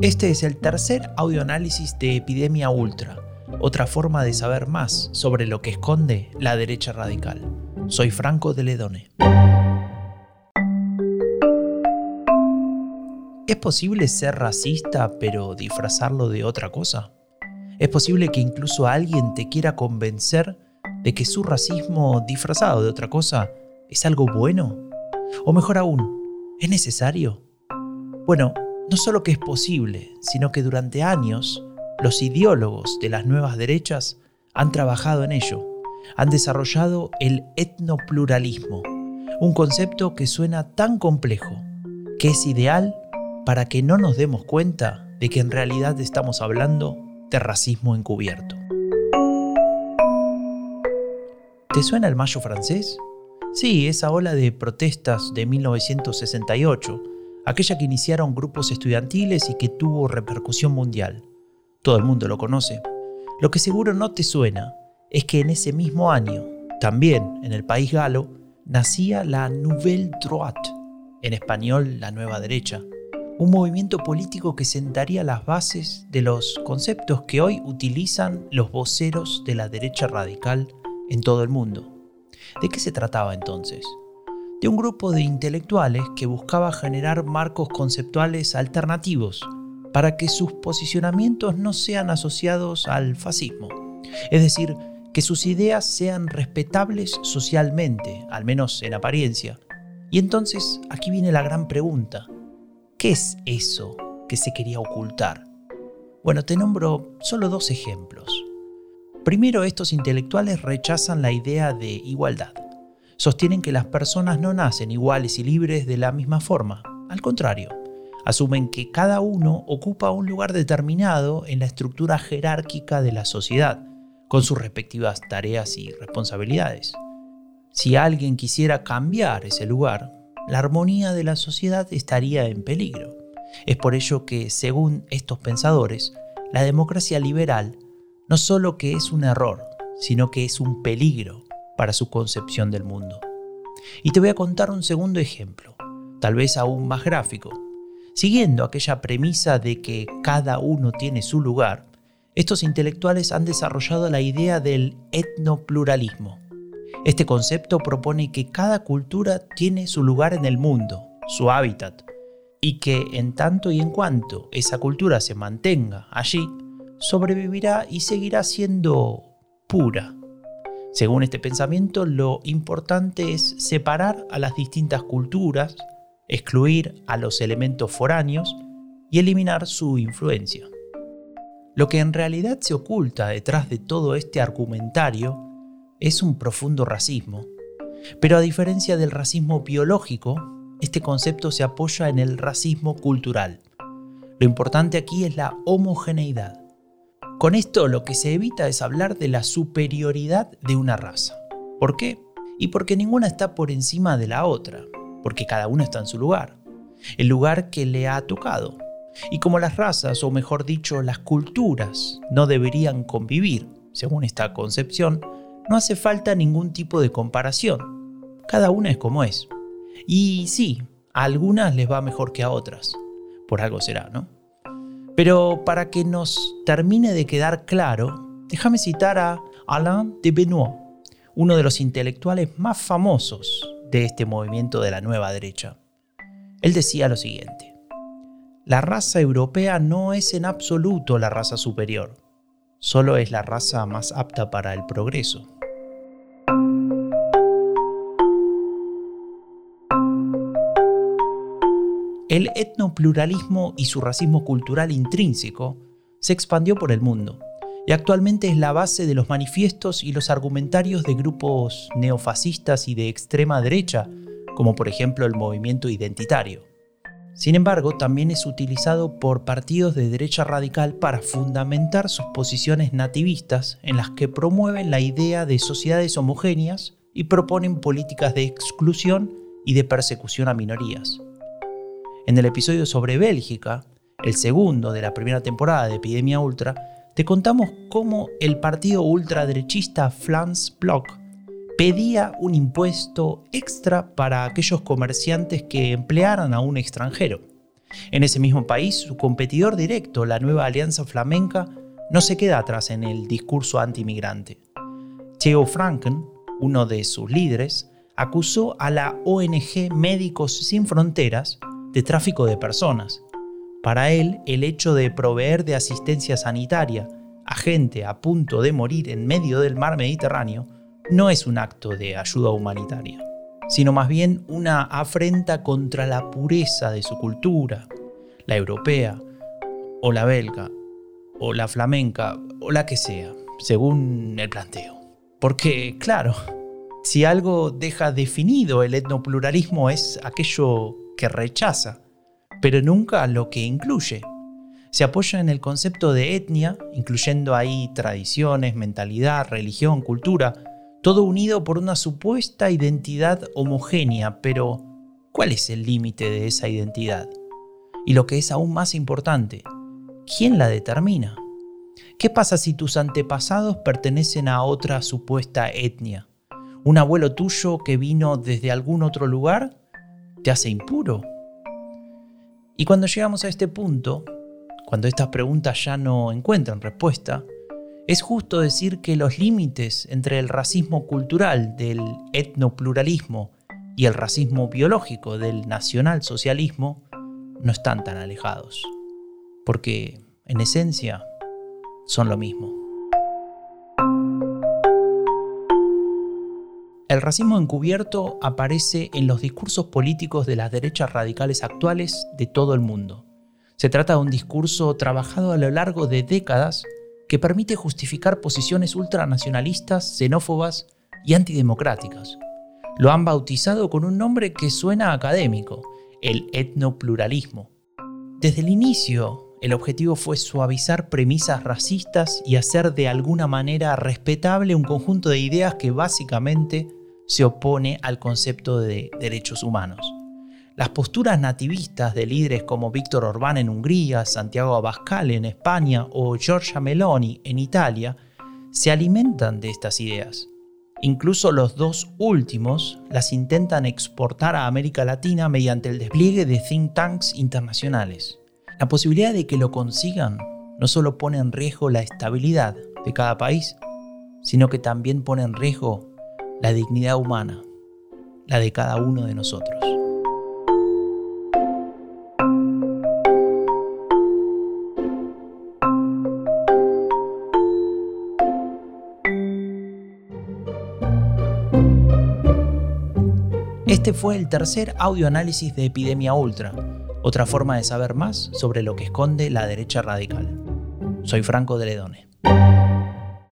Este es el tercer audioanálisis de Epidemia Ultra, otra forma de saber más sobre lo que esconde la derecha radical. Soy Franco de Ledone. ¿Es posible ser racista pero disfrazarlo de otra cosa? ¿Es posible que incluso alguien te quiera convencer de que su racismo disfrazado de otra cosa es algo bueno? O mejor aún, ¿es necesario? Bueno, no solo que es posible, sino que durante años los ideólogos de las nuevas derechas han trabajado en ello, han desarrollado el etnopluralismo, un concepto que suena tan complejo, que es ideal para que no nos demos cuenta de que en realidad estamos hablando de racismo encubierto. ¿Te suena el Mayo francés? Sí, esa ola de protestas de 1968 aquella que iniciaron grupos estudiantiles y que tuvo repercusión mundial. Todo el mundo lo conoce. Lo que seguro no te suena es que en ese mismo año, también en el país galo, nacía la Nouvelle Droite, en español la nueva derecha, un movimiento político que sentaría las bases de los conceptos que hoy utilizan los voceros de la derecha radical en todo el mundo. ¿De qué se trataba entonces? de un grupo de intelectuales que buscaba generar marcos conceptuales alternativos para que sus posicionamientos no sean asociados al fascismo. Es decir, que sus ideas sean respetables socialmente, al menos en apariencia. Y entonces aquí viene la gran pregunta. ¿Qué es eso que se quería ocultar? Bueno, te nombro solo dos ejemplos. Primero, estos intelectuales rechazan la idea de igualdad sostienen que las personas no nacen iguales y libres de la misma forma. Al contrario, asumen que cada uno ocupa un lugar determinado en la estructura jerárquica de la sociedad, con sus respectivas tareas y responsabilidades. Si alguien quisiera cambiar ese lugar, la armonía de la sociedad estaría en peligro. Es por ello que, según estos pensadores, la democracia liberal no solo que es un error, sino que es un peligro para su concepción del mundo. Y te voy a contar un segundo ejemplo, tal vez aún más gráfico. Siguiendo aquella premisa de que cada uno tiene su lugar, estos intelectuales han desarrollado la idea del etnopluralismo. Este concepto propone que cada cultura tiene su lugar en el mundo, su hábitat, y que en tanto y en cuanto esa cultura se mantenga allí, sobrevivirá y seguirá siendo pura. Según este pensamiento, lo importante es separar a las distintas culturas, excluir a los elementos foráneos y eliminar su influencia. Lo que en realidad se oculta detrás de todo este argumentario es un profundo racismo. Pero a diferencia del racismo biológico, este concepto se apoya en el racismo cultural. Lo importante aquí es la homogeneidad. Con esto lo que se evita es hablar de la superioridad de una raza. ¿Por qué? Y porque ninguna está por encima de la otra, porque cada una está en su lugar, el lugar que le ha tocado. Y como las razas, o mejor dicho, las culturas, no deberían convivir, según esta concepción, no hace falta ningún tipo de comparación. Cada una es como es. Y sí, a algunas les va mejor que a otras. Por algo será, ¿no? Pero para que nos termine de quedar claro, déjame citar a Alain de Benoit, uno de los intelectuales más famosos de este movimiento de la nueva derecha. Él decía lo siguiente, la raza europea no es en absoluto la raza superior, solo es la raza más apta para el progreso. El etnopluralismo y su racismo cultural intrínseco se expandió por el mundo y actualmente es la base de los manifiestos y los argumentarios de grupos neofascistas y de extrema derecha, como por ejemplo el movimiento identitario. Sin embargo, también es utilizado por partidos de derecha radical para fundamentar sus posiciones nativistas en las que promueven la idea de sociedades homogéneas y proponen políticas de exclusión y de persecución a minorías. En el episodio sobre Bélgica, el segundo de la primera temporada de Epidemia Ultra, te contamos cómo el partido ultraderechista Flans Block pedía un impuesto extra para aquellos comerciantes que emplearan a un extranjero. En ese mismo país, su competidor directo, la nueva Alianza Flamenca, no se queda atrás en el discurso antimigrante. Theo Franken, uno de sus líderes, acusó a la ONG Médicos Sin Fronteras de tráfico de personas. Para él, el hecho de proveer de asistencia sanitaria a gente a punto de morir en medio del mar Mediterráneo no es un acto de ayuda humanitaria, sino más bien una afrenta contra la pureza de su cultura, la europea, o la belga, o la flamenca, o la que sea, según el planteo. Porque, claro, si algo deja definido el etnopluralismo es aquello que rechaza, pero nunca lo que incluye. Se apoya en el concepto de etnia, incluyendo ahí tradiciones, mentalidad, religión, cultura, todo unido por una supuesta identidad homogénea, pero ¿cuál es el límite de esa identidad? Y lo que es aún más importante, ¿quién la determina? ¿Qué pasa si tus antepasados pertenecen a otra supuesta etnia? ¿Un abuelo tuyo que vino desde algún otro lugar te hace impuro? Y cuando llegamos a este punto, cuando estas preguntas ya no encuentran respuesta, es justo decir que los límites entre el racismo cultural del etnopluralismo y el racismo biológico del nacionalsocialismo no están tan alejados, porque en esencia son lo mismo. El racismo encubierto aparece en los discursos políticos de las derechas radicales actuales de todo el mundo. Se trata de un discurso trabajado a lo largo de décadas que permite justificar posiciones ultranacionalistas, xenófobas y antidemocráticas. Lo han bautizado con un nombre que suena académico, el etnopluralismo. Desde el inicio, el objetivo fue suavizar premisas racistas y hacer de alguna manera respetable un conjunto de ideas que básicamente se opone al concepto de derechos humanos. Las posturas nativistas de líderes como Víctor Orbán en Hungría, Santiago Abascal en España o Giorgia Meloni en Italia se alimentan de estas ideas. Incluso los dos últimos las intentan exportar a América Latina mediante el despliegue de think tanks internacionales. La posibilidad de que lo consigan no solo pone en riesgo la estabilidad de cada país, sino que también pone en riesgo la dignidad humana, la de cada uno de nosotros. Este fue el tercer audioanálisis de Epidemia Ultra otra forma de saber más sobre lo que esconde la derecha radical. Soy Franco de Ledone.